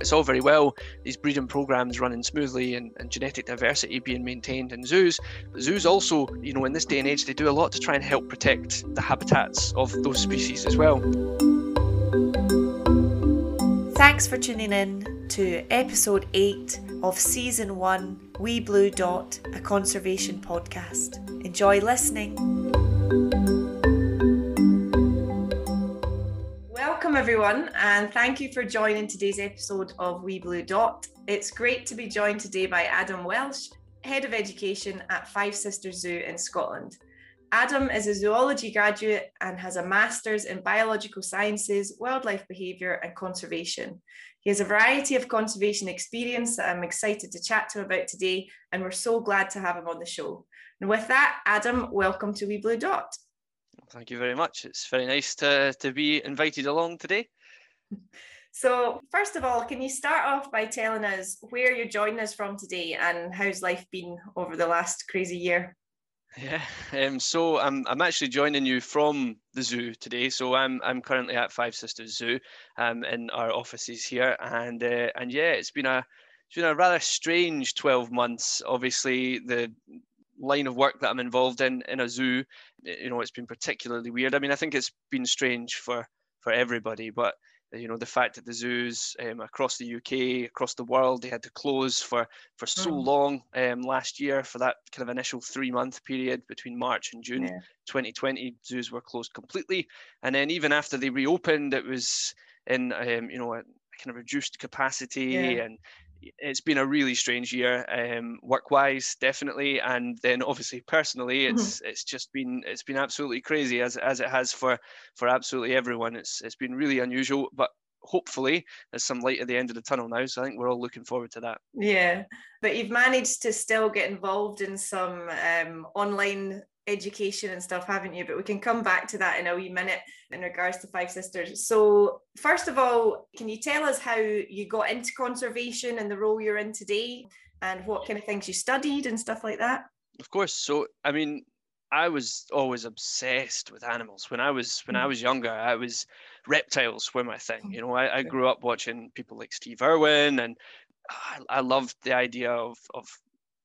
it's all very well these breeding programs running smoothly and, and genetic diversity being maintained in zoos but zoos also you know in this day and age they do a lot to try and help protect the habitats of those species as well. Thanks for tuning in to episode 8 of season 1 wee blue dot a conservation podcast. Enjoy listening everyone, and thank you for joining today's episode of Wee Blue Dot. It's great to be joined today by Adam Welsh, Head of Education at Five Sisters Zoo in Scotland. Adam is a zoology graduate and has a master's in biological sciences, wildlife behaviour, and conservation. He has a variety of conservation experience that I'm excited to chat to him about today, and we're so glad to have him on the show. And with that, Adam, welcome to Wee Blue Dot. Thank you very much. It's very nice to, to be invited along today. So, first of all, can you start off by telling us where you're joining us from today and how's life been over the last crazy year? Yeah, um, so I'm I'm actually joining you from the zoo today. So I'm I'm currently at Five Sisters Zoo, um, in our offices here, and uh, and yeah, it's been a it's been a rather strange 12 months. Obviously, the line of work that I'm involved in in a zoo, you know, it's been particularly weird. I mean, I think it's been strange for for everybody, but you know the fact that the zoos um, across the UK, across the world, they had to close for for so mm. long um, last year for that kind of initial three month period between March and June yeah. 2020. Zoos were closed completely, and then even after they reopened, it was in um, you know a kind of reduced capacity yeah. and it's been a really strange year um, work wise definitely and then obviously personally mm-hmm. it's mm-hmm. it's just been it's been absolutely crazy as as it has for for absolutely everyone it's it's been really unusual but hopefully there's some light at the end of the tunnel now so i think we're all looking forward to that yeah but you've managed to still get involved in some um, online education and stuff, haven't you? But we can come back to that in a wee minute in regards to Five Sisters. So, first of all, can you tell us how you got into conservation and the role you're in today and what kind of things you studied and stuff like that? Of course. So, I mean, I was always obsessed with animals. When I was when I mm. was younger, I was reptiles were my thing. You know, I, I grew up watching people like Steve Irwin and I, I loved the idea of of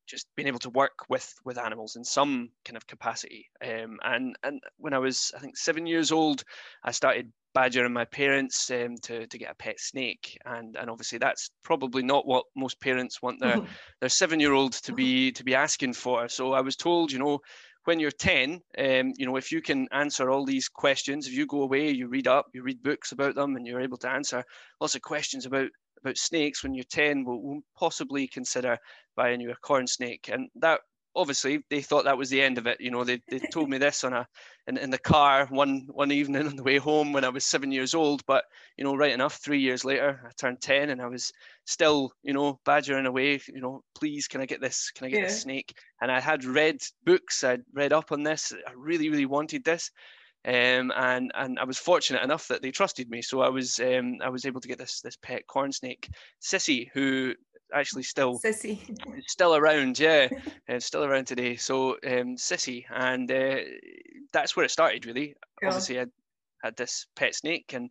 just being able to work with with animals in some kind of capacity. Um, and and when I was I think seven years old, I started badgering my parents um, to to get a pet snake, and and obviously that's probably not what most parents want their mm-hmm. their seven year old to be to be asking for. So I was told, you know. When you're 10, um, you know, if you can answer all these questions, if you go away, you read up, you read books about them, and you're able to answer lots of questions about about snakes when you're 10 will, will possibly consider buying you a corn snake. And that obviously they thought that was the end of it. You know, they, they told me this on a in, in the car one one evening on the way home when I was seven years old. But you know, right enough, three years later, I turned ten and I was still, you know, badgering away. You know, please, can I get this? Can I get yeah. this snake? And I had read books. I'd read up on this. I really, really wanted this. Um, and and I was fortunate enough that they trusted me, so I was um, I was able to get this this pet corn snake, Sissy, who actually still Sissy still around, yeah, uh, still around today. So um, Sissy, and uh, that's where it started really. Cool. Obviously, I had this pet snake, and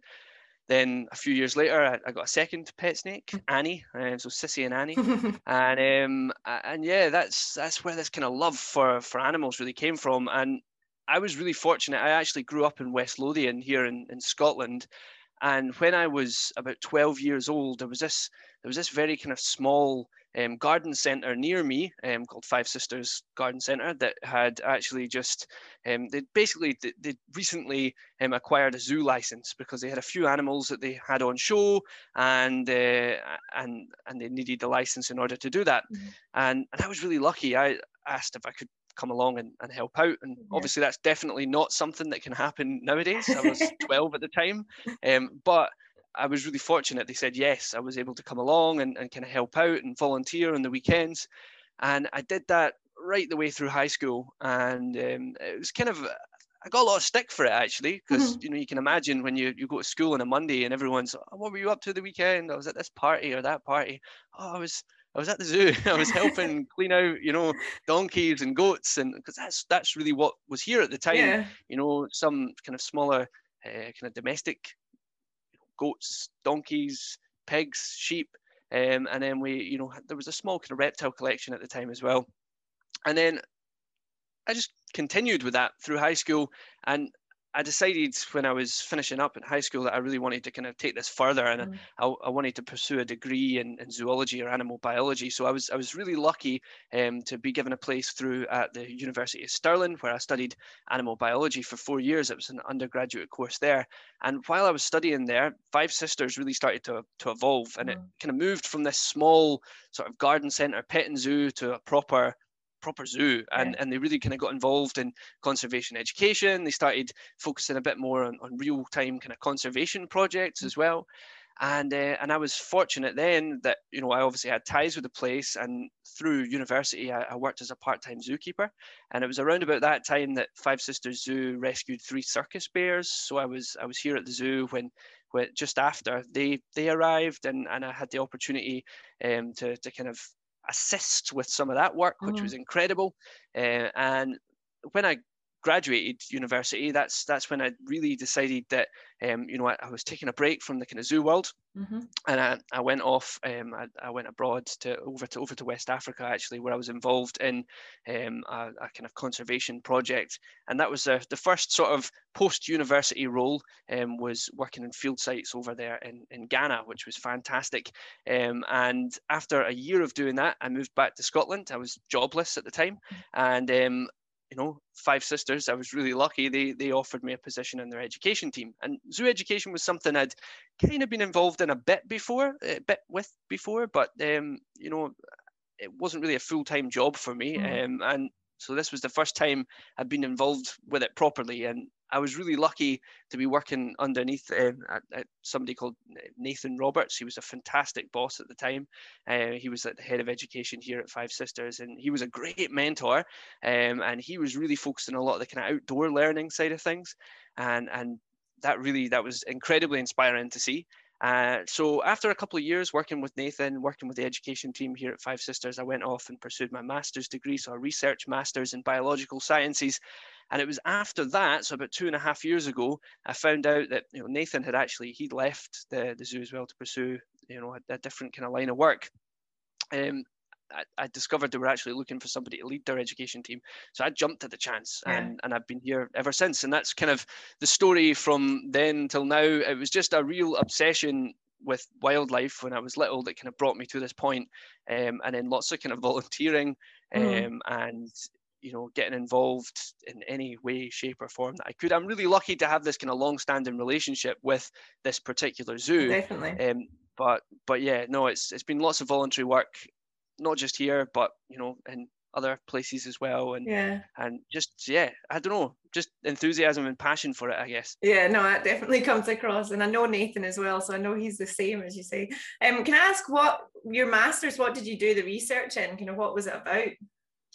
then a few years later, I, I got a second pet snake, mm. Annie. Um, so Sissy and Annie, and um, and yeah, that's that's where this kind of love for for animals really came from. And I was really fortunate. I actually grew up in West Lothian here in, in Scotland. And when I was about 12 years old, there was this there was this very kind of small um, garden centre near me um, called Five Sisters Garden Centre that had actually just um, they basically they, recently um, acquired a zoo license because they had a few animals that they had on show and uh, and and they needed the license in order to do that. Mm-hmm. And and I was really lucky. I asked if I could come along and, and help out. And yeah. obviously, that's definitely not something that can happen nowadays. I was 12 at the time, um, but I was really fortunate. They said yes. I was able to come along and, and kind of help out and volunteer on the weekends. And I did that right the way through high school. And um, it was kind of, I got a lot of stick for it actually, because mm-hmm. you know you can imagine when you, you go to school on a Monday and everyone's, oh, what were you up to the weekend? I was at this party or that party. Oh, I was I was at the zoo. I was helping clean out, you know, donkeys and goats, and because that's that's really what was here at the time. Yeah. You know, some kind of smaller, uh, kind of domestic goats, donkeys, pigs, sheep, um, and then we, you know, there was a small kind of reptile collection at the time as well. And then I just continued with that through high school, and I decided when I was finishing up in high school that I really wanted to kind of take this further, and mm. I, I, wanted to pursue a degree in, in, zoology or animal biology. So I was I was really lucky um, to be given a place through at the University of Stirling, where I studied animal biology for four years. It was an undergraduate course there, and while I was studying there, Five Sisters really started to to evolve, and mm. it kind of moved from this small sort of garden centre petting zoo to a proper proper zoo and, yeah. and they really kind of got involved in conservation education. They started focusing a bit more on, on real time kind of conservation projects mm. as well. And uh, and I was fortunate then that you know I obviously had ties with the place, and through university I, I worked as a part-time zookeeper. And it was around about that time that Five Sisters Zoo rescued three circus bears. So I was I was here at the zoo when when just after they they arrived, and, and I had the opportunity um, to to kind of assist with some of that work, which mm. was incredible. Uh, and when I graduated university, that's that's when I really decided that um, you know I, I, was taking a break from the kind of zoo world, mm-hmm. and I, I went off. Um, I, I, went abroad to over to over to West Africa actually, where I was involved in um, a, a, kind of conservation project, and that was the, the first sort of post university role. Um, was working in field sites over there in, in Ghana, which was fantastic. Um, and after a year of doing that, I moved back to Scotland. I was jobless at the time, mm. and um, you know, five sisters, I was really lucky. They they offered me a position in their education team, and zoo education was something I'd kind of been involved in a bit before, a bit with before, but um, you know, it wasn't really a full time job for me. Mm. Um, and so this was the first time I'd been involved with it properly, and I was really lucky to be working underneath um, at, at somebody called Nathan Roberts. He was a fantastic boss at the time. Uh, he was at the head of education here at Five Sisters, and he was a great mentor. Um, and he was really focused on a lot of the kind of outdoor learning side of things, and and that really that was incredibly inspiring to see. Uh, so after a couple of years working with Nathan, working with the education team here at Five Sisters, I went off and pursued my master's degree, so a research master's in biological sciences. And it was after that, so about two and a half years ago, I found out that you know Nathan had actually he'd left the, the zoo as well to pursue you know a, a different kind of line of work. Um, I, I, discovered they were actually looking for somebody to lead their education team. So I jumped at the chance yeah. and, and I've been here ever since. And that's kind of the story from then till now. It was just a real obsession with wildlife when I was little that kind of brought me to this point. Um, and then lots of kind of volunteering um, mm. and you know getting involved in any way shape or form that i could i'm really lucky to have this kind of long-standing relationship with this particular zoo definitely um, but but yeah no it's it's been lots of voluntary work not just here but you know in other places as well. And yeah. and just yeah i don't know just enthusiasm and passion for it i guess. Yeah no that definitely comes across. And i know nathan as well so i know he's the same as you say. Um can i ask what your masters what did you do the research in? Kind of what was it about?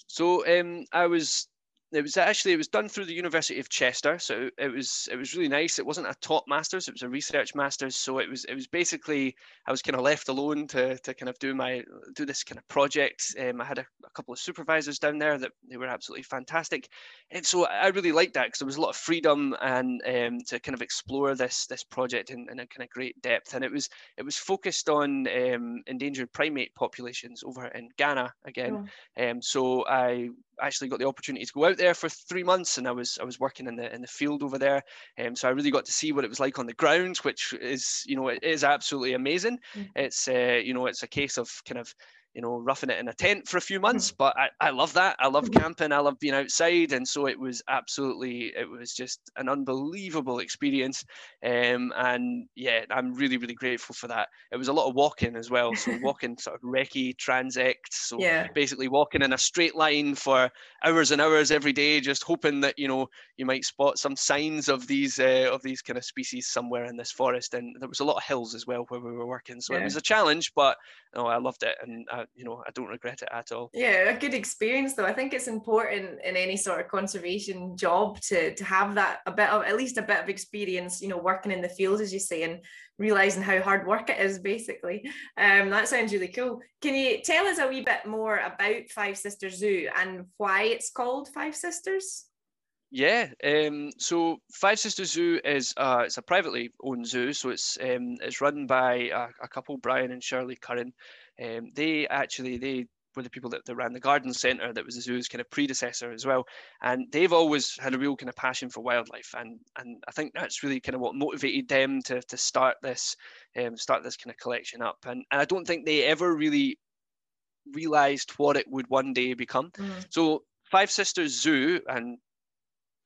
So um, I was it was actually it was done through the University of Chester, so it was it was really nice. It wasn't a top masters; it was a research masters. So it was it was basically I was kind of left alone to to kind of do my do this kind of project. Um, I had a, a, couple of supervisors down there that they were absolutely fantastic, and so I really liked that because there was a lot of freedom and um, to kind of explore this this project in, in a kind of great depth. And it was it was focused on um, endangered primate populations over in Ghana again. Oh. Um, so I actually got the opportunity to go out there for three months, and I was I was working in the in the field over there, um, so I really got to see what it was like on the ground, which is you know it is absolutely amazing. Mm-hmm. It's uh, you know it's a case of kind of you know, roughing it in a tent for a few months. Mm. But I, I love that. I love camping. I love being outside. And so it was absolutely, it was just an unbelievable experience. Um, and yeah, I'm really, really grateful for that. It was a lot of walking as well. So walking sort of recce, transect. So yeah. basically walking in a straight line for hours and hours every day, just hoping that, you know, you might spot some signs of these, uh, of these kind of species somewhere in this forest. And there was a lot of hills as well where we were working. So yeah. it was a challenge, but no, I loved it. And I, you know I don't regret it at all. Yeah, a good experience though. I think it's important in any sort of conservation job to to have that a bit of at least a bit of experience, you know, working in the field as you say, and realizing how hard work it is. Basically, um, that sounds really cool. Can you tell us a wee bit more about Five Sisters Zoo and why it's called Five Sisters? Yeah, um, so Five Sisters Zoo is uh, it's a privately owned zoo, so it's um, it's run by a, a couple, Brian and Shirley Curran. Um, they actually they were the people that, that ran the garden centre that was the zoo's kind of predecessor as well. And they've always had a real kind of passion for wildlife. And and I think that's really kind of what motivated them to, to start this um, start this kind of collection up. And, and I don't think they ever really realized what it would one day become. Mm. So Five Sisters Zoo and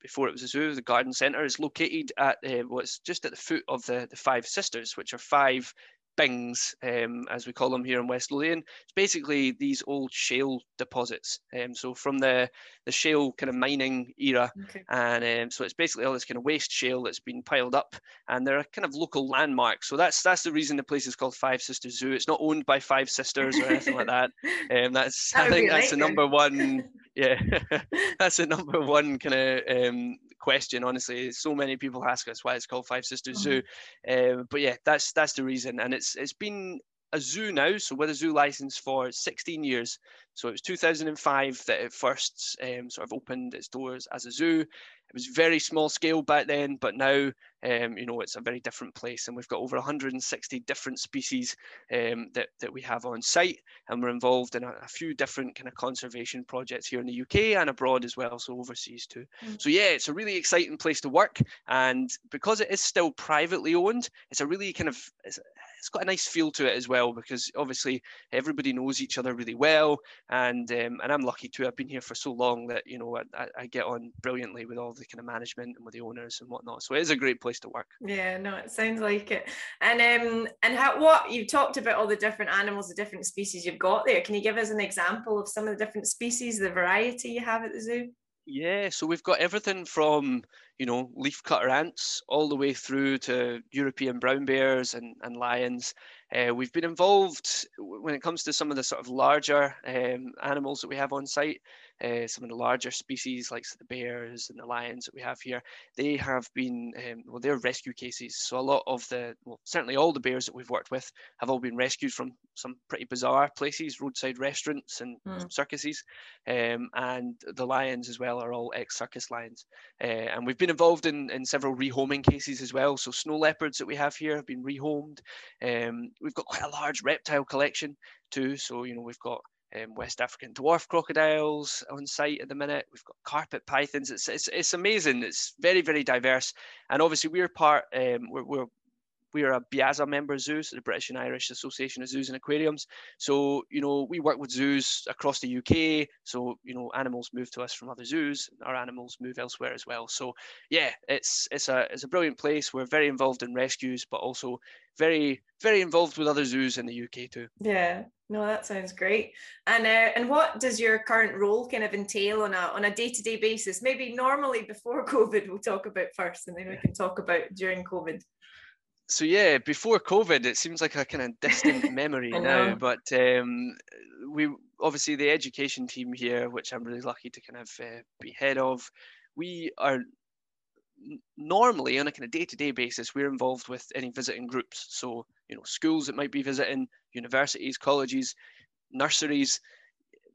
before it was a zoo, the garden centre is located at uh, what's just at the foot of the, the Five Sisters, which are five bings, um, as we call them here in West Lothian. It's basically these old shale deposits. Um, so from the the shale kind of mining era, okay. and um, so it's basically all this kind of waste shale that's been piled up, and they're a kind of local landmark. So that's that's the reason the place is called Five Sisters Zoo. It's not owned by Five Sisters or anything like that. Um, that's I think that's the number one. Yeah, that's the number one kind of um, question. Honestly, so many people ask us why it's called Five Sisters. Zoo, uh, but yeah, that's that's the reason, and it's it's been a zoo now, so with a zoo license for 16 years. So it was 2005 that it first um, sort of opened its doors as a zoo. It was very small scale back then, but now, um, you know, it's a very different place. And we've got over 160 different species um, that, that we have on site. And we're involved in a, a, few different kind of conservation projects here in the UK and abroad as well, so overseas too. Mm. So yeah, it's a really exciting place to work. And because it is still privately owned, it's a really kind of, it's, it's got a nice feel to it as well because obviously everybody knows each other really well and um, and I'm lucky too I've been here for so long that you know I, I get on brilliantly with all the kind of management and with the owners and whatnot. So it is a great place to work. Yeah no it sounds like it. And um and how what you talked about all the different animals the different species you've got there. Can you give us an example of some of the different species the variety you have at the zoo? Yeah, so we've got everything from, you know, leafcutter ants all the way through to European brown bears and, and lions. Uh, we've been involved when it comes to some of the sort of larger um, animals that we have on site uh, some of the larger species like the bears and the lions that we have here, they have been, um, well, they're rescue cases. So a lot of the, well, certainly all the bears that we've worked with have all been rescued from some pretty bizarre places, roadside restaurants and mm. circuses. Um, and the lions as well are all ex-circus lions. Uh, and we've been involved in, in several rehoming cases as well. So snow leopards that we have here have been rehomed. Um, we've got quite a large reptile collection too. So, you know, we've got um, West African dwarf crocodiles on site at the minute. We've got carpet pythons. It's, it's, it's amazing. It's very, very diverse. And obviously, we're part, um, we're, we're we are a BIAZA member zoo, so the British and Irish Association of Zoos and Aquariums. So, you know, we work with zoos across the UK. So, you know, animals move to us from other zoos, our animals move elsewhere as well. So, yeah, it's it's a it's a brilliant place. We're very involved in rescues, but also very very involved with other zoos in the UK too. Yeah, no, that sounds great. And uh, and what does your current role kind of entail on a on a day to day basis? Maybe normally before COVID, we'll talk about first, and then we can talk about during COVID so yeah, before COVID, it seems like a kind of distant memory now. But um, we obviously the education team here, which I'm really lucky to kind of uh, be head of, we are normally on a kind of day-to-day basis we're involved with any visiting groups. So you know schools that might be visiting universities colleges nurseries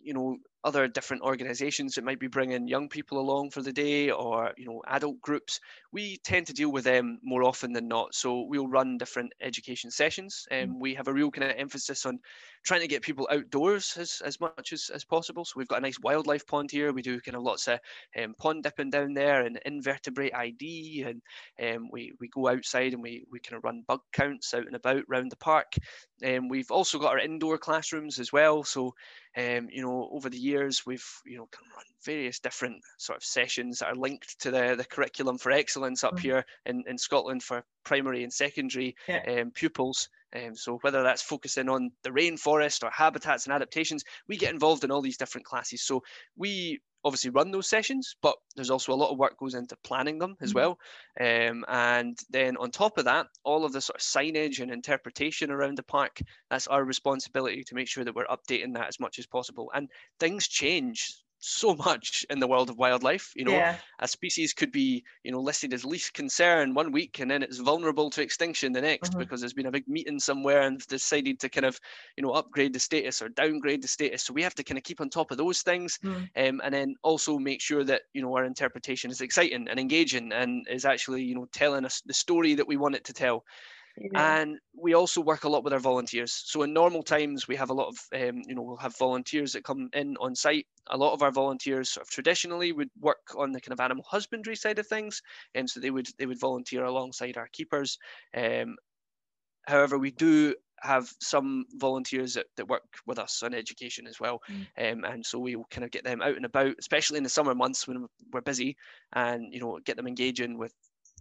you know other different organizations that might be bringing young people along for the day or you know adult groups we tend to deal with them more often than not. So we'll run different education sessions. And um, we have a real kind of emphasis on trying to get people outdoors as, as much as, as possible. So we've got a nice wildlife pond here. We do kind of lots of um, pond dipping down there and invertebrate id and um, we, we go outside and we, we kind of run bug counts out and about around the park. And um, we've also got our indoor classrooms as well. So um, you know, over the years, we've you know run various different sort of sessions that are linked to the, the curriculum for excellence up mm-hmm. here in, in Scotland for primary and secondary yeah. um, pupils. Um, so whether that's focusing on the rainforest or habitats and adaptations, we get involved in all these different classes. So we obviously run those sessions, but there's also a lot of work goes into planning them as mm-hmm. well. Um, and then on top of that, all of the sort of signage and interpretation around the park, that's our responsibility to make sure that we're updating that as much as possible. And things change so much in the world of wildlife. You know, yeah. a species could be, you know, listed as least concern one week and then it's vulnerable to extinction the next mm-hmm. because there's been a big meeting somewhere and decided to kind of, you know, upgrade the status or downgrade the status. So we have to kind of keep on top of those things mm. um, and then also make sure that, you know, our interpretation is exciting and engaging and is actually, you know, telling us the story that we want it to tell. Yeah. And we also work a lot with our volunteers. So in normal times, we have a lot of, um, you know, we'll have volunteers that come in on site. A lot of our volunteers sort of traditionally would work on the kind of animal husbandry side of things, and so they would they would volunteer alongside our keepers. Um, however, we do have some volunteers that, that work with us on education as well. Mm. Um, and so we will kind of get them out and about, especially in the summer months when we're busy and, you know, get them engaging with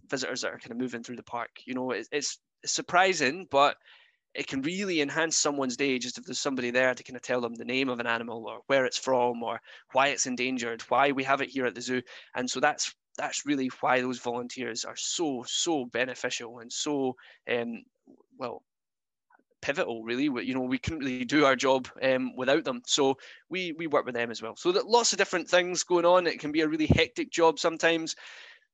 visitors that are kind of moving through the park. You know, it's, it's surprising, but it can really enhance someone's day just if there's somebody there to kind of tell them the name of an animal or where it's from or why it's endangered, why we have it here at the zoo. And so that's that's really why those volunteers are so so beneficial and so um, well pivotal really you know we couldn't really do our job um, without them so we we work with them as well so that lots of different things going on it can be a really hectic job sometimes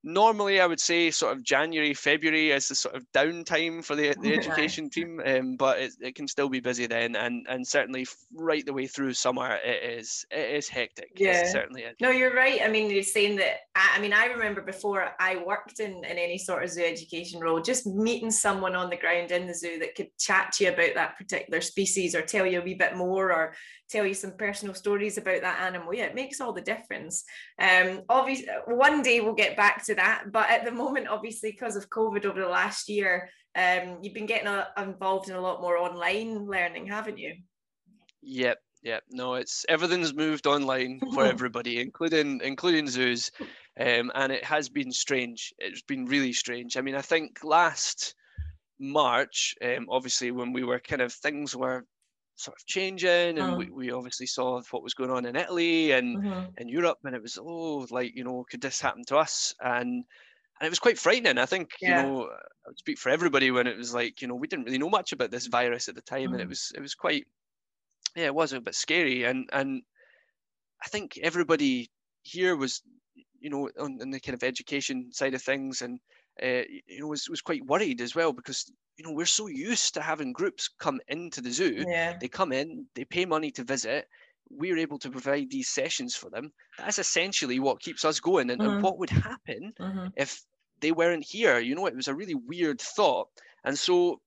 normally I would say sort of January, February is the sort of downtime for the, the education team, um, but it, it can still be busy then, and and certainly right the way through summer it is it is hectic. Yeah, it certainly is. No, you're right. I mean, you're saying that. I, I mean, I remember before I worked in in any sort of zoo education role, just meeting someone on the ground in the zoo that could chat to you about that particular species or tell you a wee bit more or tell you some personal stories about that animal. Yeah, it makes all the difference. Um, obviously, one day we'll get back to that, but at the moment, obviously, because of COVID over the last year, um, you've been getting a, involved in a lot more online learning, haven't you? Yep, yep. No, it's everything's moved online for everybody, including including zoos, um, and it has been strange. It's been really strange. I mean, I think last March, um, obviously, when we were kind of things were sort of changing and uh-huh. we, we obviously saw what was going on in Italy and mm-hmm. in Europe and it was oh like you know could this happen to us and and it was quite frightening I think yeah. you know I would speak for everybody when it was like you know we didn't really know much about this virus at the time mm-hmm. and it mm. was it was quite yeah it was a bit scary and and I think everybody here was you know on, on the kind of education side of things and uh, you know was was quite worried as well because you know we're so used to having groups come into the zoo yeah. they come in they pay money to visit we're able to provide these sessions for them that's essentially what keeps us going and, mm-hmm. and what would happen mm-hmm. if they weren't here you know it was a really weird thought and so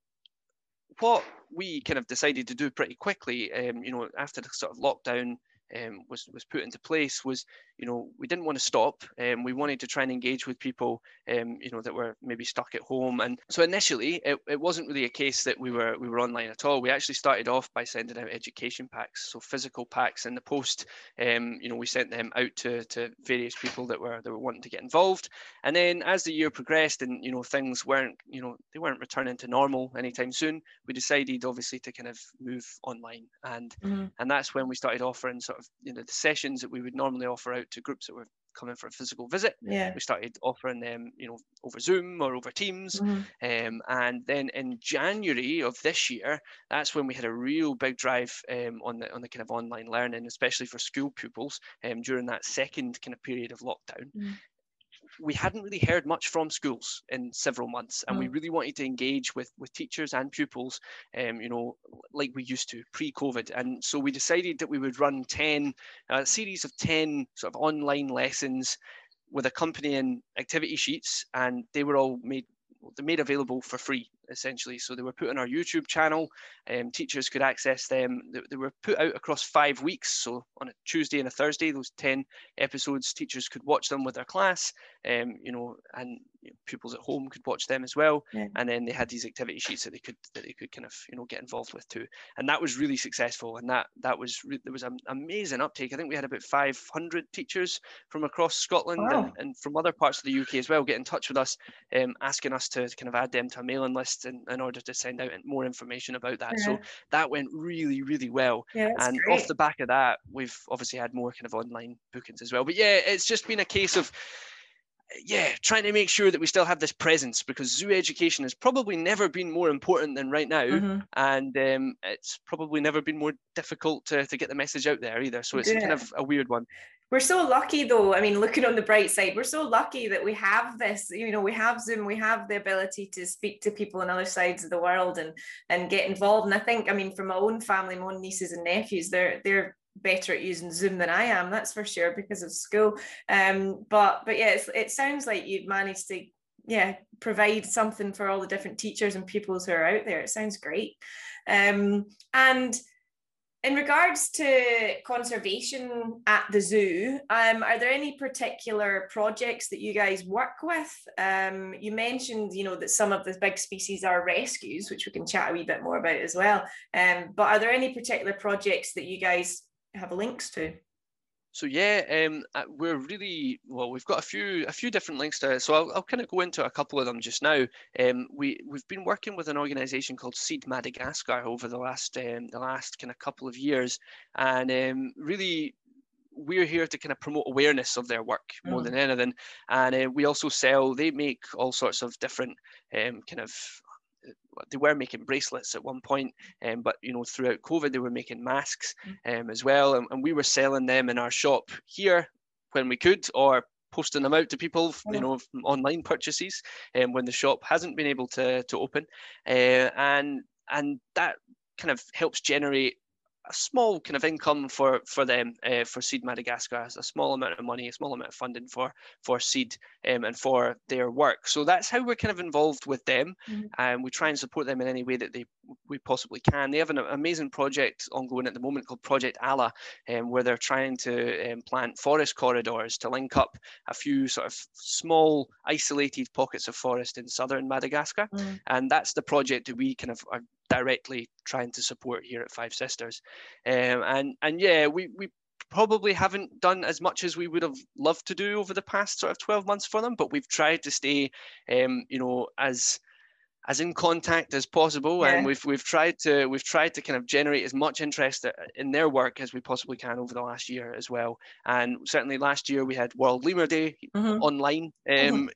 what we kind of decided to do pretty quickly um, you know after the sort of lockdown um, was was put into place was you know we didn't want to stop and um, we wanted to try and engage with people um, you know that were maybe stuck at home. And so initially it, it wasn't really a case that we were we were online at all. We actually started off by sending out education packs so physical packs in the post. Um, you know we sent them out to, to various people that were that were wanting to get involved. And then as the year progressed and you know things weren't you know they weren't returning to normal anytime soon we decided obviously to kind of move online. And mm-hmm. and that's when we started offering sort of you know the sessions that we would normally offer out to groups that were coming for a physical visit. Yeah. We started offering them, you know, over Zoom or over Teams. Mm-hmm. Um, and then in January of this year, that's when we had a real big drive um, on the on the kind of online learning, especially for school pupils um, during that second kind of period of lockdown. Mm-hmm we hadn't really heard much from schools in several months, and mm. we really wanted to engage with with teachers and pupils, um, you know, like we used to pre-COVID. And so we decided that we would run ten a series of ten sort of online lessons with accompanying activity sheets, and they were all made they're made available for free essentially. So they were put on our YouTube channel. Um, teachers could access them. They, they, were put out across five weeks. So on a Tuesday and a Thursday, those 10 episodes, teachers could watch them with their class, um, you know, and you know, pupils at home could watch them as well. Yeah. And then they had these activity sheets that they could that they could kind of you know get involved with too. And that was really successful. And that that was re- there was an amazing uptake. I think we had about 500 teachers from across Scotland wow. and, and, from other parts of the UK as well get in touch with us, um, asking us to kind of add them to a mailing list in, in order to send out more information about that. Yeah. So that went really really well. Yeah, and great. off the back of that, we've obviously had more kind of online bookings as well. But yeah, it's just been a case of yeah, trying to make sure that we still have this presence because zoo education has probably never been more important than right now, mm-hmm. and um, it's probably never been more difficult to, to get the message out there either. So it's yeah. kind of a weird one. We're so lucky though. I mean, looking on the bright side, we're so lucky that we have this, you know, we have Zoom, we have the ability to speak to people on other sides of the world and and get involved. And I think, I mean, from my own family, my own nieces and nephews, they're they're better at using Zoom than I am, that's for sure, because of school. Um, but but yeah, it sounds like you've managed to yeah provide something for all the different teachers and pupils who are out there. It sounds great. Um, and in regards to conservation at the zoo, um, are there any particular projects that you guys work with? Um, you mentioned, you know, that some of the big species are rescues, which we can chat a wee bit more about as well. Um, but are there any particular projects that you guys have links to? So yeah, um, uh, we're really well. We've got a few a few different links to it. So I'll, I'll kind of go into a couple of them just now. Um, we we've been working with an organisation called Seed Madagascar over the last um, the last kind of couple of years, and um, really we're here to kind of promote awareness of their work more mm. than anything. And uh, we also sell. They make all sorts of different um, kind of they were making bracelets at one point, um, but you know throughout COVID they were making masks mm. um, as well, and, and we were selling them in our shop here when we could, or posting them out to people, you know, online purchases, and um, when the shop hasn't been able to to open, uh, and and that kind of helps generate a small kind of income for for them uh, for Seed Madagascar, a small amount of money, a small amount of funding for for Seed um, and for their work. So that's how we're kind of involved with them, mm-hmm. and we try and support them in any way that they we possibly can. They have an amazing project ongoing at the moment called Project Ala, um, where they're trying to um, plant forest corridors to link up a few sort of small isolated pockets of forest in southern Madagascar, mm. and that's the project that we kind of are directly trying to support here at Five Sisters. Um, and and yeah, we we probably haven't done as much as we would have loved to do over the past sort of 12 months for them, but we've tried to stay, um, you know, as as in contact as possible yeah. and we've we've tried to we've tried to kind of generate as much interest in their work as we possibly can over the last year as well and certainly last year we had world lemur day mm-hmm. online um, mm-hmm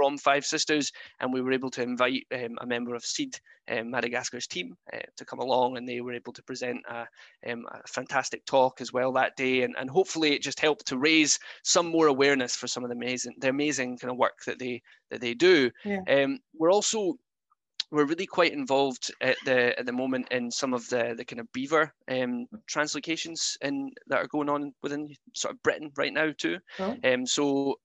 from Five Sisters, and we were able to invite um, a member of Seed, um, Madagascar's team, uh, to come along, and they were able to present a, um, a, fantastic talk as well that day, and, and hopefully it just helped to raise some more awareness for some of the amazing, the amazing kind of work that they that they do. Yeah. Um, we're also we're really quite involved at the at the moment in some of the the kind of beaver um, translocations in that are going on within sort of Britain right now too. Oh. Um, so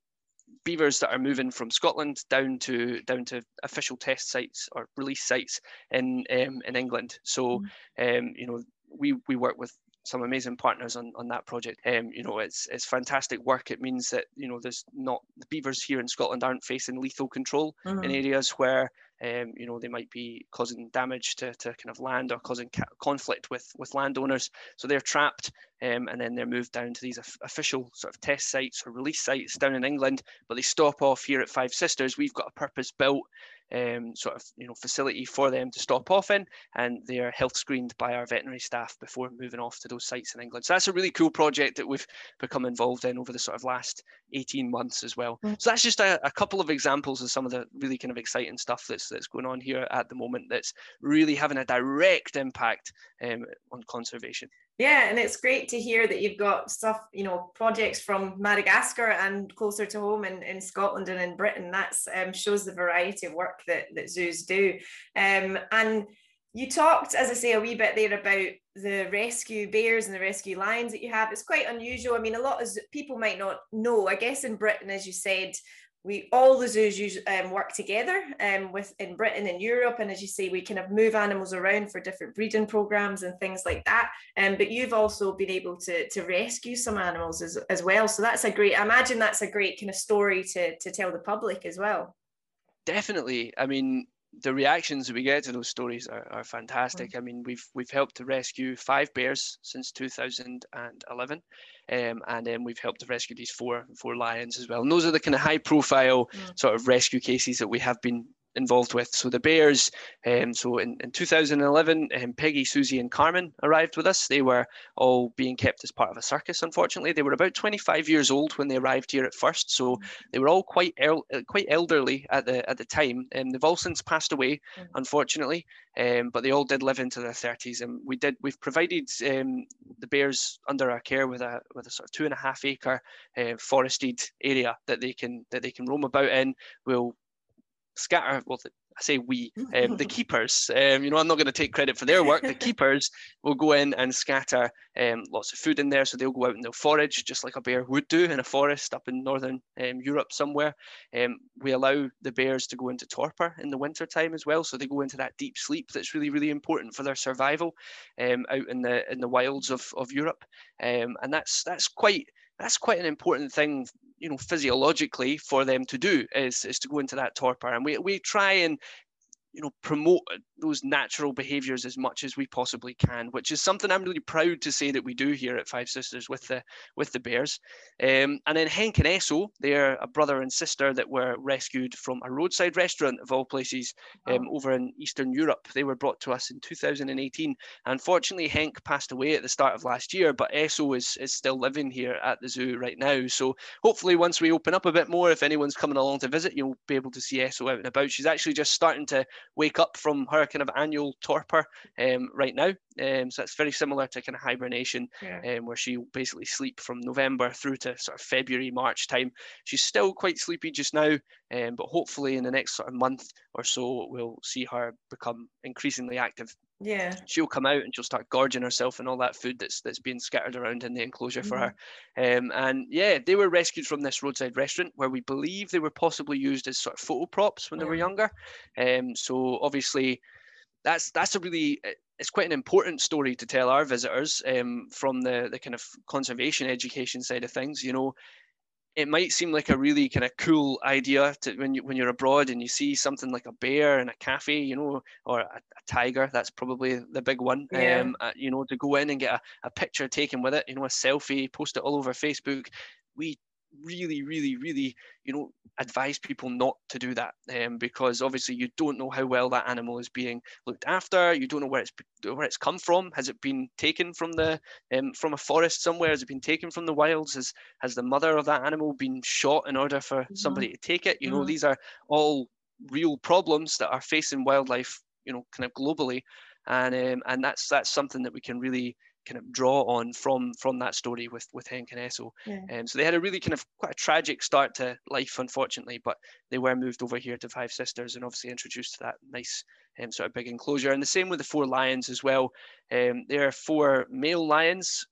beavers that are moving from Scotland down to down to official test sites or release sites in um, in England. So mm. um, you know we we work with some amazing partners on, on that project. Um, you know, it's it's fantastic work. It means that you know there's not the beavers here in Scotland aren't facing lethal control mm-hmm. in areas where um, you know they might be causing damage to, to kind of land or causing ca- conflict with with landowners. So they're trapped um, and then they're moved down to these official sort of test sites or release sites down in England. But they stop off here at Five Sisters. We've got a purpose built um, sort of you know facility for them to stop off in, and they are health screened by our veterinary staff before moving off to those sites in England. So that's a really cool project that we've become involved in over the sort of last 18 months as well. Mm. So that's just a, a, couple of examples of some of the really kind of exciting stuff that's that's going on here at the moment. That's really having a direct impact um, on conservation. Yeah, and it's great to hear that you've got stuff, you know, projects from Madagascar and closer to home in, in Scotland and in Britain. That um, shows the variety of work that, that zoos do. Um, and you talked, as I say, a wee bit there about the rescue bears and the rescue lions that you have. It's quite unusual. I mean, a lot of people might not know. I guess in Britain, as you said, we all the zoos um, work together um, with in Britain and Europe, and as you say, we kind of move animals around for different breeding programs and things like that. Um, but you've also been able to to rescue some animals as, as well, so that's a great. I imagine that's a great kind of story to to tell the public as well. Definitely, I mean, the reactions we get to those stories are, are fantastic. Mm. I mean, we've we've helped to rescue five bears since 2011, um, and then we've helped to rescue these four four lions as well. And those are the kind of high profile mm. sort of rescue cases that we have been involved with. So the Bears, um, so in, in 2011, um, Peggy, Susie, and Carmen arrived with us. They were all being kept as part of a circus. Unfortunately, they were about 25 years old when they arrived here at first, so mm-hmm. they were all quite el- uh, quite elderly at the at the time. And um, they've all since passed away, mm-hmm. unfortunately. Um, but they all did live into their 30s, and we did. We've provided um, the Bears under our care with a with a sort of two and a half acre uh, forested area that they can that they can roam about in. We'll scatter well I say we, um, the keepers. Um, you know, I'm not going to take credit for their work. The keepers will go in and scatter um, lots of food in there. So they'll go out and they'll forage just like a bear would do in a forest up in northern um, Europe somewhere. Um, we allow the bears to go into torpor in the winter time as well. So they go into that deep sleep that's really, really important for their survival um, out in the in the wilds of, of Europe. and that's that's quite that's quite an important thing you know physiologically for them to do is is to go into that torpor. And we, we try and you know promote those natural behaviors as much as we possibly can which is something i'm really proud to say that we do here at five sisters with the with the bears. Um, and then henk and esso they're a brother and sister that were rescued from a roadside restaurant of all places um, oh. over in eastern europe. They were brought to us in 2018 unfortunately henk passed away at the start of last year but esso is, is still living here at the zoo right now. So hopefully once we open up a bit more if anyone's coming along to visit you'll be able to see esso out and about. She's actually just starting to wake up from her kind of annual torpor um, right now. Um, so it's very similar to kind of hibernation, yeah. um, where she basically sleep from November through to sort of February, March time. She's still quite sleepy just now, um, but hopefully in the next sort of month or so, we'll see her become increasingly active. Yeah. She'll come out and she'll start gorging herself and all that food that's that's being scattered around in the enclosure mm-hmm. for her. Um, and yeah, they were rescued from this roadside restaurant where we believe they were possibly used as sort of photo props when yeah. they were younger. Um, so obviously that's that's a really it's quite an important story to tell our visitors um, from the the kind of conservation education side of things. You know, it might seem like a really kind of cool idea to when you when you're abroad and you see something like a bear in a cafe, you know, or a, a tiger. That's probably the big one. Yeah. Um, uh, you know, to go in and get a, a picture taken with it, you know, a selfie, post it all over Facebook. We really, really, really, you know, advise people not to do that um, because obviously you don't know how well that animal is being looked after. You don't know where it's where it's come from. Has it been taken from the um, from a forest somewhere? Has it been taken from the wilds? Has has the mother of that animal been shot in order for mm-hmm. somebody to take it? You know, mm-hmm. these are all real problems that are facing wildlife, you know, kind of globally, and um, and that's that's something that we can really kind of draw on from from that story with with Henk and Esso. Yeah. Um, so they had a really kind of quite a tragic start to life, unfortunately, but they were moved over here to Five Sisters and obviously introduced to that nice um, sort of big enclosure. And the same with the four lions as well. Um, there are four male lions.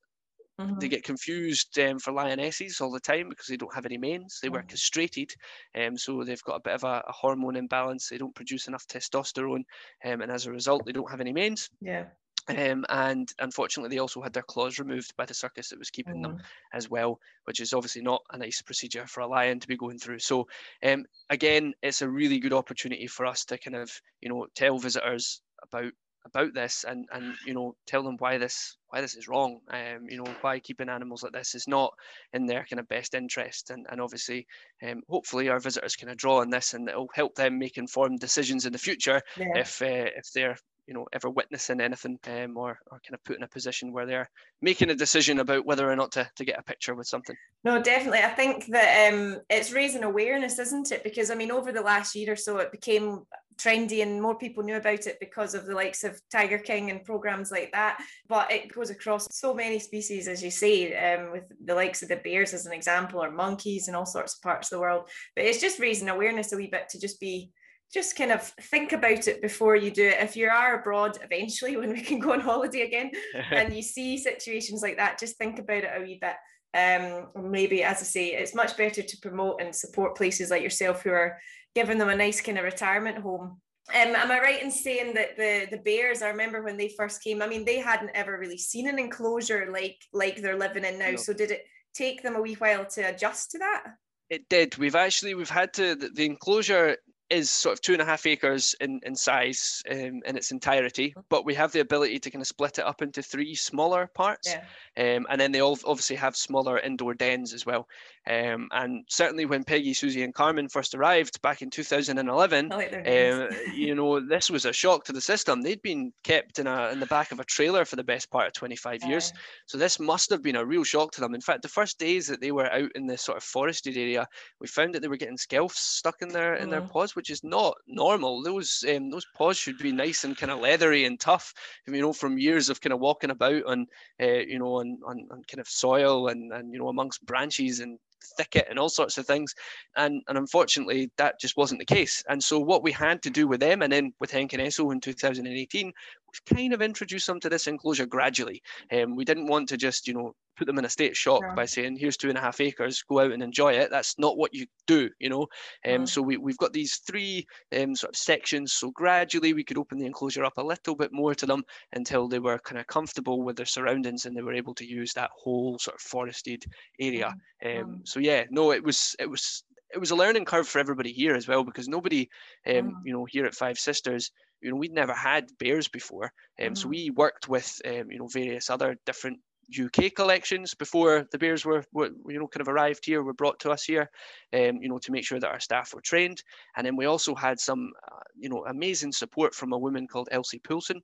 Mm-hmm. They get confused um, for lionesses all the time because they don't have any manes. They mm-hmm. were castrated, um, so they've got a bit of a, a, hormone imbalance. They don't produce enough testosterone, um, and as a result, they don't have any manes. Yeah. Um, and unfortunately, they also had their claws removed by the circus that was keeping mm. them as well, which is obviously not a nice procedure for a lion to be going through. So, um, again, it's a really good opportunity for us to kind of, you know, tell visitors about about this and and you know tell them why this why this is wrong um you know why keeping animals like this is not in their kind of best interest and and obviously um hopefully our visitors can draw on this and it'll help them make informed decisions in the future yeah. if uh, if they're you know ever witnessing anything um, or, or kind of put in a position where they're making a decision about whether or not to, to get a picture with something. No definitely. I think that um, it's raising awareness isn't it? Because i mean over the last year or so it became trendy and more people knew about it because of the likes of tiger king and programs like that. But it goes across so many species as you say um, with the likes of the bears as an example or monkeys and all sorts of parts of the world. But it's just raising awareness a wee bit to just be just kind of think about it before you do it. If you are abroad eventually, when we can go on holiday again, and you see situations like that, just think about it a wee bit. Um, maybe, as I say, it's much better to promote and support places like yourself who are giving them a nice kind of retirement home. Um, am I right in saying that the the bears? I remember when they first came. I mean, they hadn't ever really seen an enclosure like like they're living in now. No. So did it take them a wee while to adjust to that? It did. We've actually we've had to the, the enclosure is sort of two and a half acres in, in size um, in its entirety, mm-hmm. but we have the ability to kind of split it up into three smaller parts. Yeah. Um, and then they all obviously have smaller indoor dens as well. Um, and certainly when Peggy, Susie, and Carmen first arrived back in 2011, like um, you know, this was a shock to the system. They'd been kept in a in the back of a trailer for the best part of 25 years, so this must have been a real shock to them. In fact, the first days that they were out in this sort of forested area, we found that they were getting skelfs stuck in their in their mm. paws, which is not normal. Those um, those paws should be nice and kind of leathery and tough, you know, from years of kind of walking about on, uh, you know, on, on, on kind of soil and and you know amongst branches and thicket and all sorts of things. And, and unfortunately, that just wasn't the case. And so, what we had to do with them, and then with Henk and Esso in 2018, was kind of introduce them to this enclosure gradually. Um, we didn't want to just, you know, put them in a state shock yeah. by saying, here's two and a half acres, go out and enjoy it. That's not what you do, you know. Um, yeah. So we, we've got these three um, sort of sections. So gradually we could open the enclosure up a little bit more to them until they were kind of comfortable with their surroundings and they were able to use that whole sort of forested area. Yeah. Um, so yeah, no, it was it was it was a learning curve for everybody here as well because nobody, um, you know, here at Five Sisters you know we'd never had bears before um, mm-hmm. so we worked with um, you know various other different UK collections before the bears were, were, you know kind of arrived here were brought to us here um, you know to make sure that our staff were trained and then we also had some uh, you know amazing support from a woman called Elsie Poulsen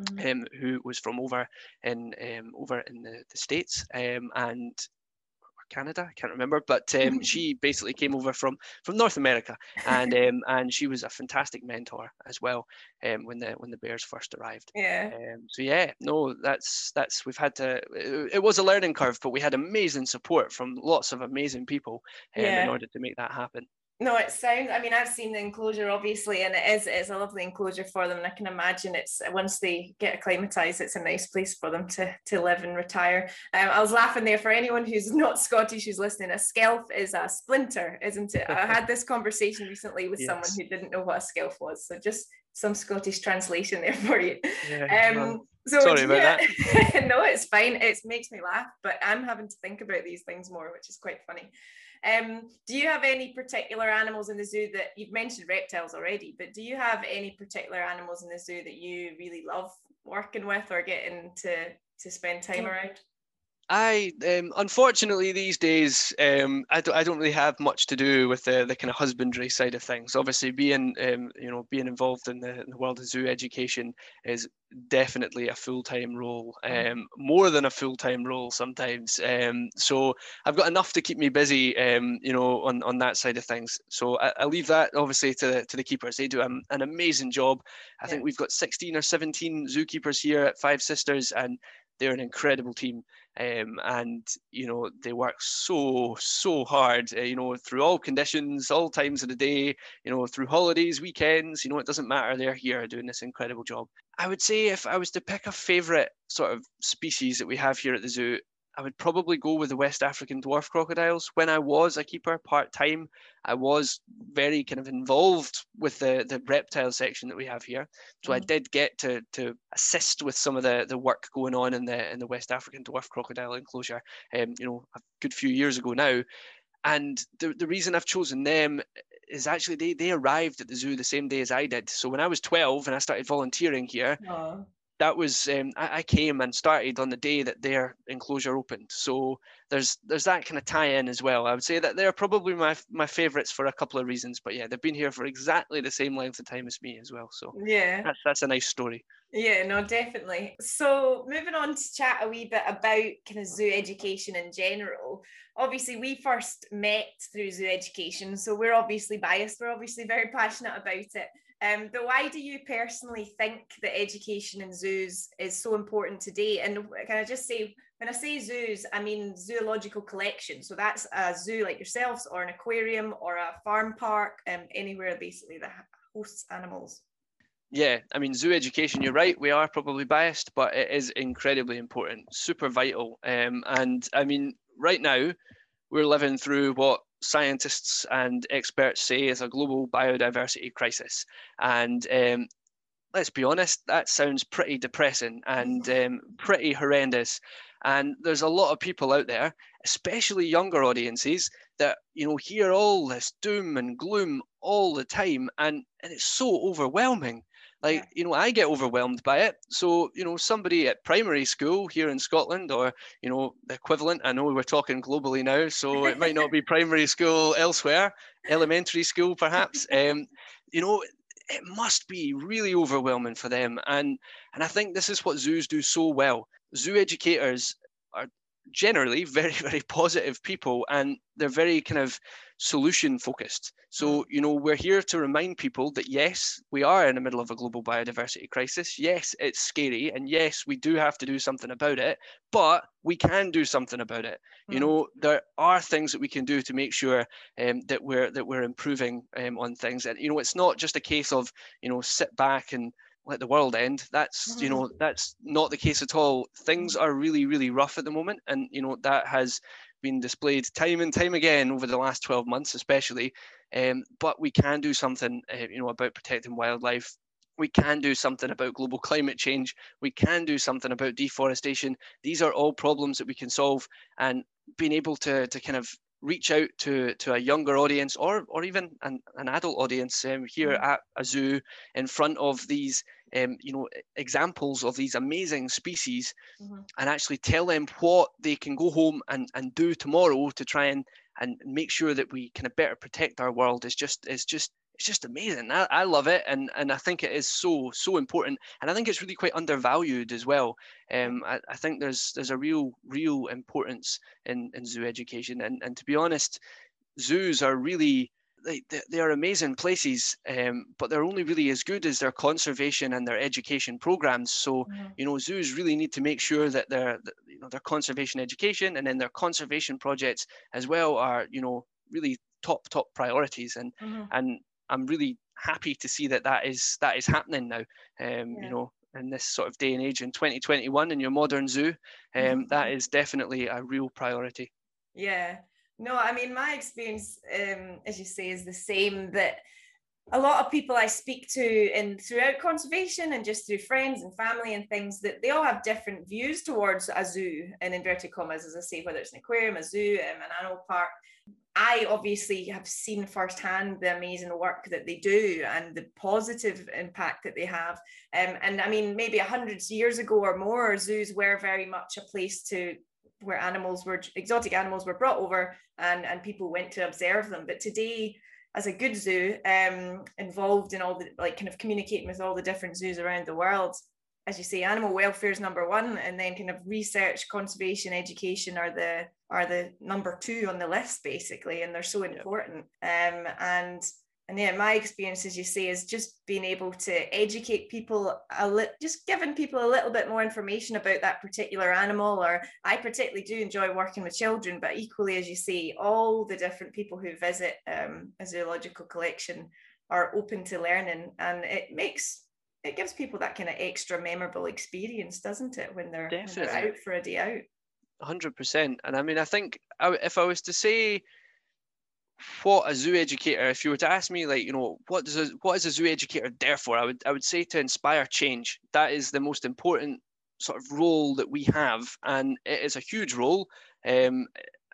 mm-hmm. um, who was from over in um, over in the, the states um, and Canada. I can't remember, but um, she basically came over from from North America, and um, and she was a fantastic mentor as well um, when the when the Bears first arrived. Yeah. Um, so yeah, no, that's that's we've had to. It, it, was a learning curve, but we had amazing support from lots of amazing people um, yeah. in order to make that happen. No, it sounds. I mean, I've seen the enclosure obviously, and it is it's a lovely enclosure for them. And I can imagine it's once they get acclimatized, it's a nice place for them to to live and retire. Um, I was laughing there for anyone who's not Scottish who's listening. A skelf is a splinter, isn't it? I had this conversation recently with yes. someone who didn't know what a skelf was, so just some Scottish translation there for you. Yeah, um, so sorry about that. no, it's fine. It makes me laugh, but I'm having to think about these things more, which is quite funny. Um, do you have any particular animals in the zoo that you've mentioned reptiles already, but do you have any particular animals in the zoo that you really love working with or getting to to spend time around? I um, unfortunately these days um, I, don't, I don't really have much to do with the, the kind of husbandry side of things. Obviously, being um, you know being involved in the, in the, world of zoo education is definitely a full time role, mm. um, more than a full time role sometimes. Um, so I've got enough to keep me busy, um, you know, on, on that side of things. So I, I leave that obviously to to the keepers. They do an, an amazing job. I yeah. think we've got 16 or 17 zookeepers here at Five Sisters, and they're an incredible team um, and you know they work so so hard uh, you know through all conditions all times of the day you know through holidays weekends you know it doesn't matter they're here doing this incredible job. I would say if i was to pick a favorite sort of species that we have here at the zoo I would probably go with the West African dwarf crocodiles. When I was a keeper part time, I was very kind of involved with the, the reptile section that we have here. So mm-hmm. I did get to to assist with some of the, the work going on in the in the West African dwarf crocodile enclosure. Um, you know, a good few years ago now. And the, the reason I've chosen them is actually they, they arrived at the zoo the same day as I did. So when I was 12 and I started volunteering here, Aww that was um, I, I, came and started on the day that their enclosure opened. So there's there's that kind of tie-in as well. I would say that they're probably my my favourites for a couple of reasons. But yeah, they've been here for exactly the same length of time as me as well. So yeah, that's that's a nice story. Yeah, no, definitely. So moving on to chat a wee bit about kind of zoo education in general. Obviously, we first met through zoo education, so we're obviously biased. We're obviously very passionate about it. Um, but why do you personally think that education in zoos is so important today? And can I just say, when I say zoos, I mean zoological collection. So that's a zoo like yourselves, or an aquarium, or a farm park, um, anywhere basically that hosts animals. Yeah, I mean, zoo education, you're right, we are probably biased, but it is incredibly important, super vital. Um, and I mean, right now, we're living through what scientists and experts say is a global biodiversity crisis. And um, let's be honest, that sounds pretty depressing and um, pretty horrendous. And there's a lot of people out there, especially younger audiences, that you know hear all this doom and gloom all the time, and and it's so overwhelming. Like, yeah. you know, I get overwhelmed by it. So, you know, somebody at primary school here in Scotland or, you know, the equivalent, I know we're talking globally now, so it might not be primary school elsewhere, elementary school perhaps. Um, you know, it must be really overwhelming for them. And and I think this is what zoos do so well. Zoo educators are generally very, very positive people and they're very kind of solution focused. So, mm. you know, we're here to remind people that yes, we are in the middle of a global biodiversity crisis. Yes, it's scary. And yes, we do have to do something about it, but we can do something about it. Mm. You know, there are things that we can do to make sure um, that we're that we're improving um, on things. And you know, it's not just a case of, you know, sit back and let the world end. That's you know, mm. that's not the case at all. Things are really, really rough at the moment. And you know, that has been displayed time and time again over the last 12 months, especially. Um, but we can do something, uh, you know, about protecting wildlife. We can do something about global climate change. We can do something about deforestation. These are all problems that we can solve, and being able to to kind of reach out to to a younger audience or or even an, an adult audience um, here mm. at a zoo in front of these um, you know examples of these amazing species mm-hmm. and actually tell them what they can go home and, and do tomorrow to try and and make sure that we kind of better protect our world is just is just it's just amazing. I, I love it, and and I think it is so so important, and I think it's really quite undervalued as well. Um, I, I think there's there's a real real importance in in zoo education, and and to be honest, zoos are really they, they are amazing places, um, but they're only really as good as their conservation and their education programs. So, mm-hmm. you know, zoos really need to make sure that their, you know, their conservation education and then their conservation projects as well are, you know, really top top priorities. And mm-hmm. and I'm really happy to see that that is that is happening now. Um, yeah. You know, in this sort of day and age in 2021 in your modern zoo, um, mm-hmm. that is definitely a real priority. Yeah. No, I mean my experience, um, as you say, is the same. That a lot of people I speak to and throughout conservation and just through friends and family and things that they all have different views towards a zoo in inverted commas, as I say, whether it's an aquarium, a zoo, um, an animal park. I obviously have seen firsthand the amazing work that they do and the positive impact that they have. Um, and I mean, maybe a hundred years ago or more, zoos were very much a place to where animals were exotic animals were brought over and and people went to observe them. But today, as a good zoo, um, involved in all the like kind of communicating with all the different zoos around the world, as you say, animal welfare is number one, and then kind of research, conservation, education are the are the number two on the list basically, and they're so important. Um, and and yeah, my experience, as you say, is just being able to educate people a little, just giving people a little bit more information about that particular animal. Or I particularly do enjoy working with children, but equally, as you say, all the different people who visit um, a zoological collection are open to learning, and it makes it gives people that kind of extra memorable experience, doesn't it, when they're, when they're out for a day out? Hundred percent. And I mean, I think if I was to say what a zoo educator, if you were to ask me, like, you know, what does a, what is a zoo educator there for? I would I would say to inspire change. That is the most important sort of role that we have, and it is a huge role. Um,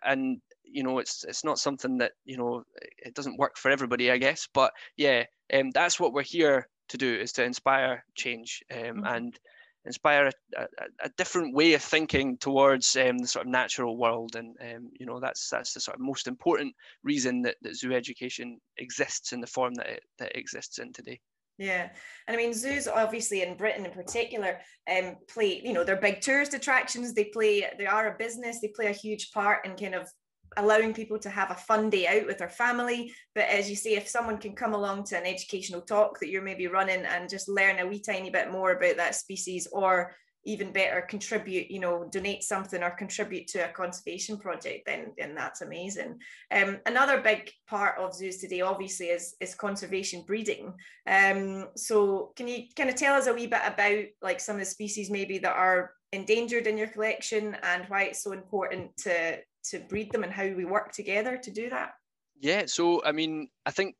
and you know, it's it's not something that you know it doesn't work for everybody, I guess. But yeah, um, that's what we're here to do is to inspire change um, mm-hmm. and inspire a, a, a, different way of thinking towards um, the sort of natural world and um, you know that's that's the sort of most important reason that, that zoo education exists in the form that it, that it exists in today yeah, and I mean zoos, obviously in Britain in particular, um, play you know they're big tourist attractions. They play they are a business. They play a huge part in kind of allowing people to have a fun day out with their family. But as you say, if someone can come along to an educational talk that you're maybe running and just learn a wee tiny bit more about that species, or even better, contribute, you know, donate something or contribute to a conservation project, then, then that's amazing. Um, another big part of zoos today, obviously, is, is conservation breeding. Um, so can you kind of tell us a wee bit about like some of the species maybe that are endangered in your collection and why it's so important to to breed them and how we work together to do that? Yeah, so I mean, I think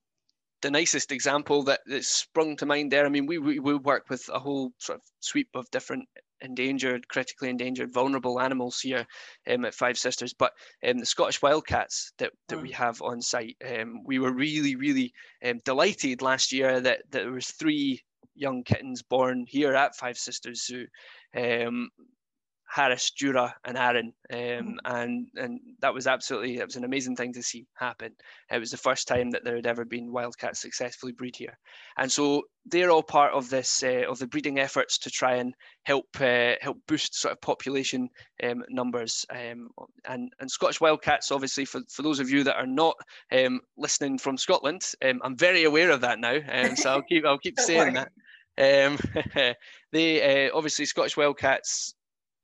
the nicest example that, that sprung to mind there. I mean, we, we we work with a whole sort of sweep of different endangered, critically endangered, vulnerable animals here um, at Five Sisters. But um, the Scottish wildcats that, that we mm. have on site, um, we were really, really um, delighted last year that, that there was three young kittens born here at Five Sisters Zoo. Harris, Jura, and Arran, um, mm. and and that was absolutely it was an amazing thing to see happen. It was the first time that there had ever been wildcats successfully breed here, and so they're all part of this uh, of the breeding efforts to try and help uh, help boost sort of population um, numbers. Um, and and Scottish wildcats, obviously, for, for those of you that are not um, listening from Scotland, um, I'm very aware of that now, um, so I'll keep I'll keep saying that. Um, they uh, obviously Scottish wildcats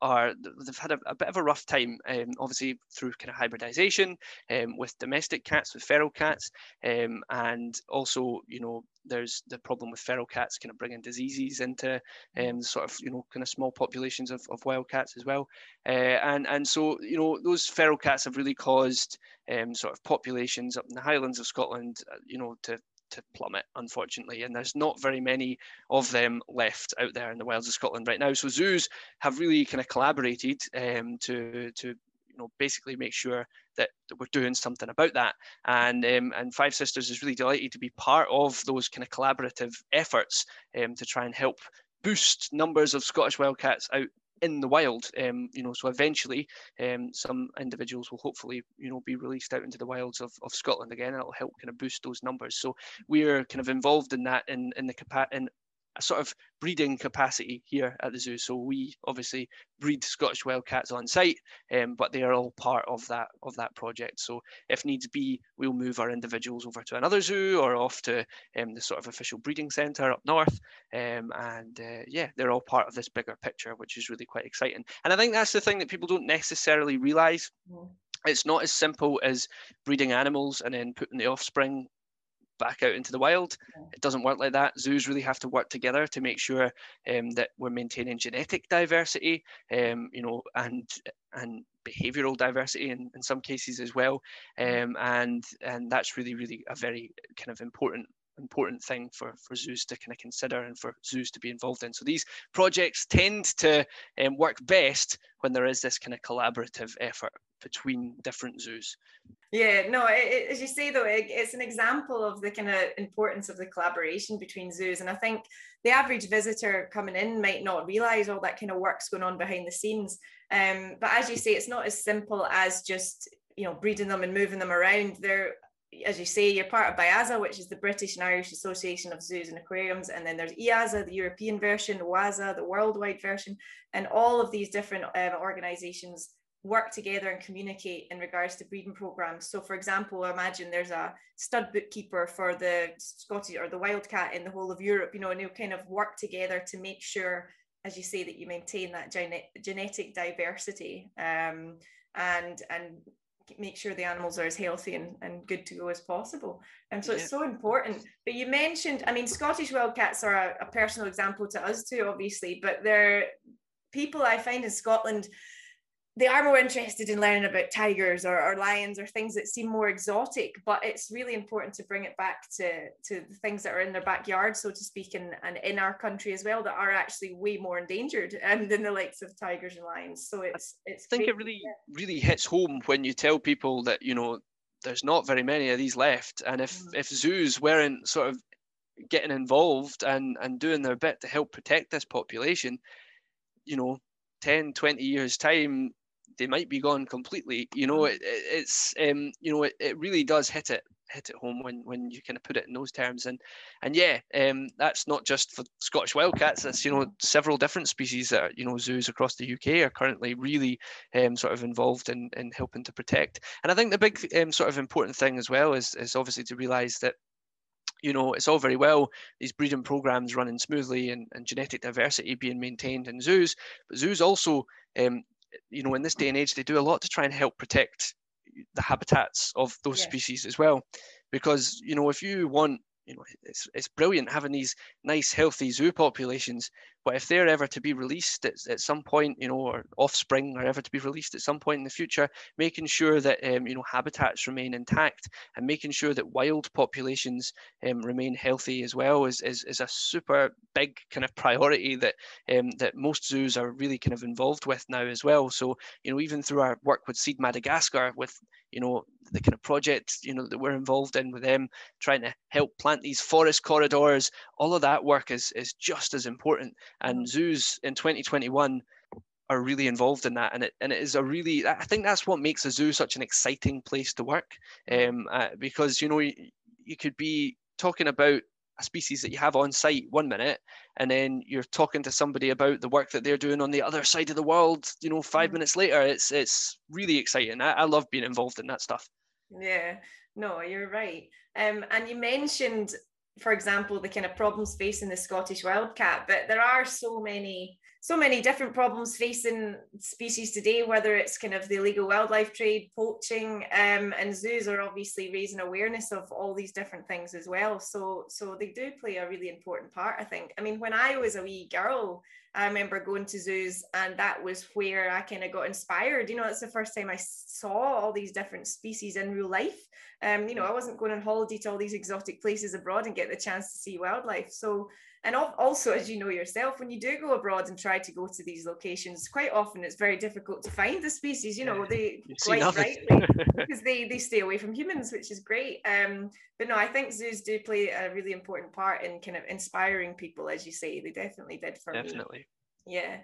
are they've had a, a bit of a rough time, um, obviously through kind of hybridization um, with domestic cats, with feral cats, um, and also you know there's the problem with feral cats kind of bringing diseases into um, sort of you know kind of small populations of, of wild cats as well, uh, and and so you know those feral cats have really caused um, sort of populations up in the Highlands of Scotland, uh, you know, to to plummet, unfortunately. And there's not very many of them left out there in the wilds of Scotland right now. So zoos have really kind of collaborated um, to to you know basically make sure that, that we're doing something about that. And um, and Five Sisters is really delighted to be part of those kind of collaborative efforts um, to try and help boost numbers of Scottish wildcats out in the wild. Um, you know, so eventually, um, some individuals will hopefully, you know, be released out into the wilds of, of Scotland again, and it'll help kind of boost those numbers. So we're kind of involved in that in in the in a sort of breeding capacity here at the zoo. So we obviously breed Scottish wildcats on site, um, but they are all part of that of that project. So if needs be, we'll move our individuals over to another zoo or off to um, the sort of official breeding centre up north. Um, and uh, yeah, they're all part of this bigger picture, which is really quite exciting. And I think that's the thing that people don't necessarily realise. Mm it's not as simple as breeding animals and then putting the offspring back out into the wild. It doesn't work like that. Zoos really have to work together to make sure um, that we're maintaining genetic diversity, um, you know, and and behavioural diversity in, in some cases as well. Um, and and that's really really a very kind of important important thing for, for zoos to kind of consider and for zoos to be involved in. So these projects tend to um, work best when there is this kind of collaborative effort between different zoos. Yeah, no, it, as you say though, it, it's an example of the kind of importance of the collaboration between zoos. And I think the average visitor coming in might not realize all that kind of work's going on behind the scenes. Um, but as you say, it's not as simple as just you know breeding them and moving them around. There as you say, you're part of BIAZA, which is the British and Irish Association of Zoos and Aquariums, and then there's EAZA, the European version, WAZA, the worldwide version, and all of these different um, organizations work together and communicate in regards to breeding programs. So, for example, imagine there's a stud bookkeeper for the Scottish or the wildcat in the whole of Europe, you know, and they'll kind of work together to make sure, as you say, that you maintain that gene- genetic diversity um, and and make sure the animals are as healthy and, and good to go as possible. And so yeah. it's so important. But you mentioned, I mean, Scottish wildcats are a, a personal example to us too, obviously, but they're people I find in Scotland they are more interested in learning about tigers or, or, lions or things that seem more exotic but it's really important to bring it back to to the things that are in their backyard so to speak and, and in our country as well that are actually way more endangered um, than the likes of tigers and lions so it's it's i think it really really hits home when you tell people that you know there's not very many of these left and if mm. if zoos weren't sort of getting involved and and doing their bit to help protect this population you know 10 20 years time they might be gone completely. You know, mm. it, it's um, you know, it, it really does hit it hit it home when when you kind of put it in those terms and and yeah um that's not just for scottish wildcats that's you know several different species that are, you know zoos across the uk are currently really um sort of involved in in helping to protect and i think the big um, sort of important thing as well is is obviously to realize that you know, it's all very well these breeding programs running smoothly and, and genetic diversity being maintained in zoos, but zoos also um, you know, in this day and age, they do a lot to try and help protect the habitats of those yeah. species as well. Because, you know, if you want, you know, it's, it's brilliant having these nice, healthy zoo populations, But if they're ever to be released at, at some point, you know, or offspring are ever to be released at some point in the future, making sure that um, you know habitats remain intact and making sure that wild populations um, remain healthy as well is, is, is a super big kind of priority that um, that most zoos are really kind of involved with now as well. So you know, even through our work with Seed Madagascar, with you know the kind of projects you know that we're involved in with them trying to help plant these forest corridors all of that work is is just as important and mm. zoos in 2021 are really involved in that and it and it is a really i think that's what makes a zoo such an exciting place to work mm. um, uh, because you know you, you could be talking about a species that you have on site one minute and then you're talking to somebody about the work that they're doing on the other side of the world you know five mm. minutes later it's it's really exciting I, I love being involved in that stuff yeah no you're right um, and you mentioned for example the kind of problems facing the scottish wildcat but there are so many so many different problems facing species today, whether it's kind of the illegal wildlife trade, poaching, um, and zoos are obviously raising awareness of all these different things as well. So, so they do play a really important part, I think. I mean, when I was a wee girl, I remember going to zoos, and that was where I kind of got inspired. You know, it's the first time I saw all these different species in real life. Um, you know, I wasn't going on holiday to all these exotic places abroad and get the chance to see wildlife. So and also as you know yourself when you do go abroad and try to go to these locations quite often it's very difficult to find the species you know they quite rightly because they they stay away from humans which is great. Um but no i think zoos do play a really important part in kind of inspiring people as you say. They definitely did for definitely. me yeah.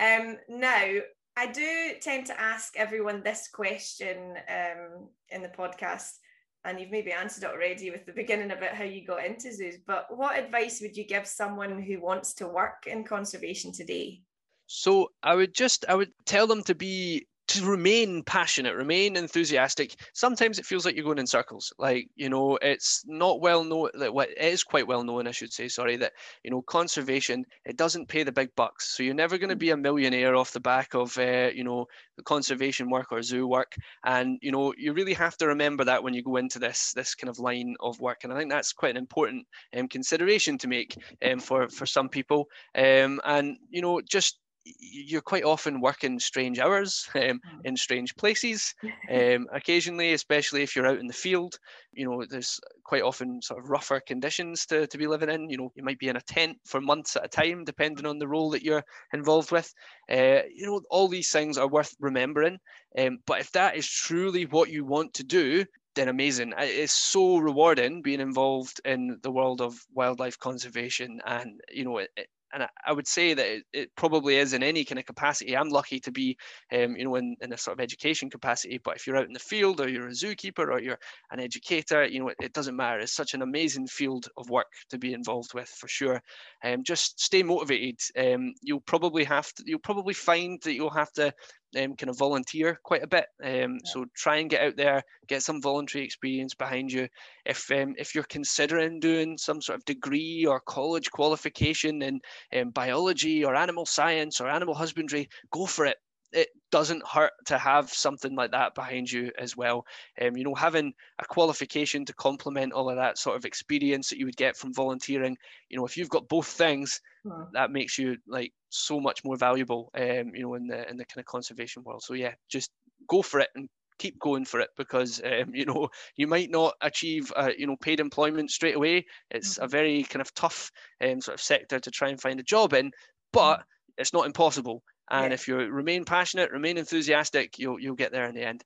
Um now I do tend to ask everyone this question um, in the podcast and you've maybe answered it already with the beginning about how you got into zoos, but what advice would you give someone who wants to work in conservation today? So I would just I would tell them to be to remain passionate, remain enthusiastic. Sometimes it feels like you're going in circles. Like, you know, it's not well known that what it is quite well known, I should say, sorry, that, you know, conservation, it doesn't pay the big bucks. So you're never going to be a millionaire off the back of, uh, you know, the conservation work or zoo work. And, you know, you really have to remember that when you go into this, this kind of line of work. And I think that's quite an important um, consideration to make um, for, for some people. Um, and, you know, just you're quite often working strange hours um, mm. in strange places um, occasionally especially if you're out in the field you know there's quite often sort of rougher conditions to, to be living in you know you might be in a tent for months at a time depending on the role that you're involved with uh, you know all these things are worth remembering um, but if that is truly what you want to do then amazing. It's so rewarding being involved in the world of wildlife conservation, and you know, it, and I, would say that it, it, probably is in any kind of capacity. I'm lucky to be, um, you know, in, in a sort of education capacity. But if you're out in the field, or you're a zookeeper, or you're an educator, you know, it, it doesn't matter. It's such an amazing field of work to be involved with for sure. Um, just stay motivated. Um, you'll probably have to. You'll probably find that you'll have to um, kind of volunteer quite a bit. Um, yeah. So try and get out there, get some voluntary experience behind you. If um, if you're considering doing some sort of degree or college qualification in um, biology or animal science or animal husbandry, go for it it doesn't hurt to have something like that behind you as well. Um, you know, having a qualification to complement all of that sort of experience that you would get from volunteering. You know, if you've got both things, hmm. that makes you like so much more valuable. Um, you know, in the in the kind of conservation world. So yeah, just go for it and keep going for it because um, you know you might not achieve uh, you know paid employment straight away. It's a mm-hmm. very kind of tough um, sort of sector to try and find a job in, but mm. it's not impossible. And yeah. if you remain passionate, remain enthusiastic, you'll you'll get there in the end.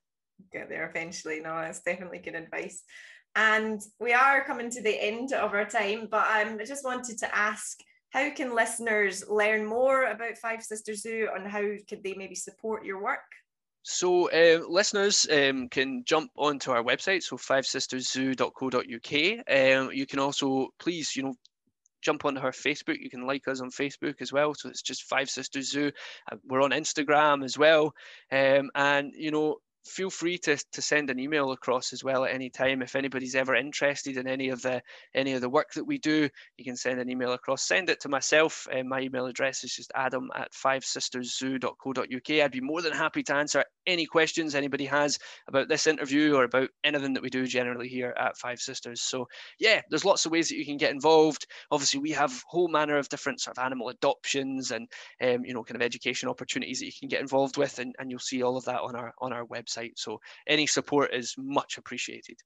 Get there eventually. No, that's definitely good advice. And we are coming to the end of our time, but um, I just wanted to ask how can listeners learn more about Five Sisters Zoo and how could they maybe support your work? So uh, listeners um, can jump onto our website, so fivesisterszoo.co.uk. Um, you can also please, you know, jump onto her Facebook. You can like us on Facebook as well. So it's just Five Sisters Zoo. Uh, we're on Instagram as well. Um, and, you know, feel free to, to send an email across as well at any time. If anybody's ever interested in any of the any of the work that we do, you can send an email across. Send it to myself. Uh, my email address is just adam at five fivesisterszoo.co.uk. I'd be more than happy to answer any questions anybody has about this interview or about anything that we do generally here at Five Sisters. So yeah, there's lots of ways that you can get involved. Obviously, we have whole manner of different sort of animal adoptions and um, you know kind of education opportunities that you can get involved with, and, and you'll see all of that on our on our website. So any support is much appreciated.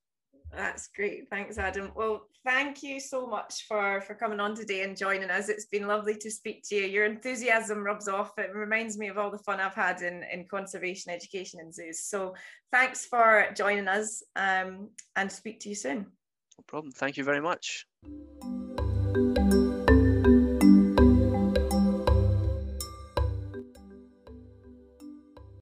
That's great. Thanks, Adam. Well, thank you so much for for coming on today and joining us. It's been lovely to speak to you. Your enthusiasm rubs off. It reminds me of all the fun I've had in, in conservation education in zoos. So thanks for joining us um, and speak to you soon. No problem. Thank you very much.